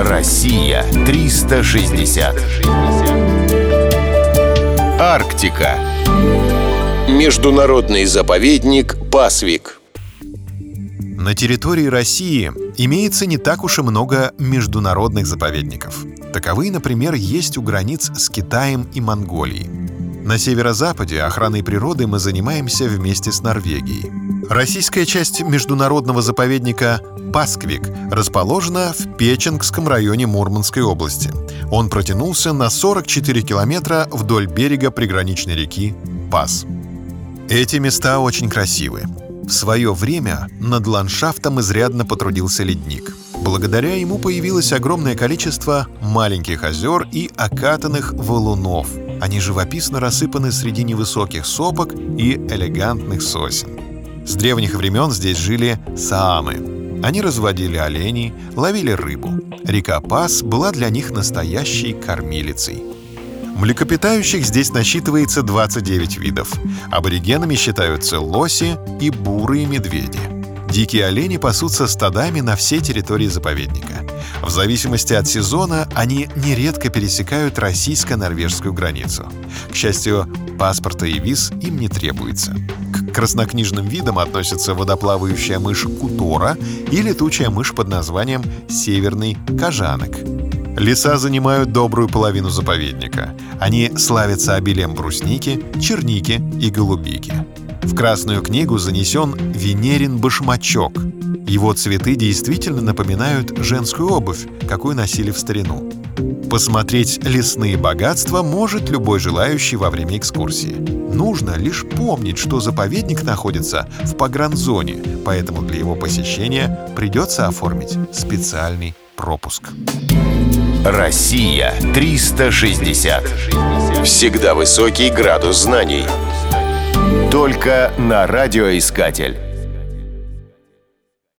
Россия 360. Арктика. Международный заповедник Пасвик. На территории России имеется не так уж и много международных заповедников. Таковые, например, есть у границ с Китаем и Монголией. На северо-западе охраной природы мы занимаемся вместе с Норвегией. Российская часть международного заповедника Пасквик расположена в Печенгском районе Мурманской области. Он протянулся на 44 километра вдоль берега приграничной реки Пас. Эти места очень красивы. В свое время над ландшафтом изрядно потрудился ледник. Благодаря ему появилось огромное количество маленьких озер и окатанных валунов. Они живописно рассыпаны среди невысоких сопок и элегантных сосен. С древних времен здесь жили саамы. Они разводили оленей, ловили рыбу. Река Пас была для них настоящей кормилицей. Млекопитающих здесь насчитывается 29 видов. Аборигенами считаются лоси и бурые медведи. Дикие олени пасутся стадами на всей территории заповедника. В зависимости от сезона они нередко пересекают российско-норвежскую границу. К счастью, паспорта и виз им не требуется. К краснокнижным видам относятся водоплавающая мышь кутора и летучая мышь под названием северный кожанок. Леса занимают добрую половину заповедника. Они славятся обилием брусники, черники и голубики. В Красную книгу занесен Венерин башмачок. Его цветы действительно напоминают женскую обувь, какую носили в старину. Посмотреть лесные богатства может любой желающий во время экскурсии. Нужно лишь помнить, что заповедник находится в погранзоне, поэтому для его посещения придется оформить специальный пропуск. Россия 360. Всегда высокий градус знаний. Только на радиоискатель.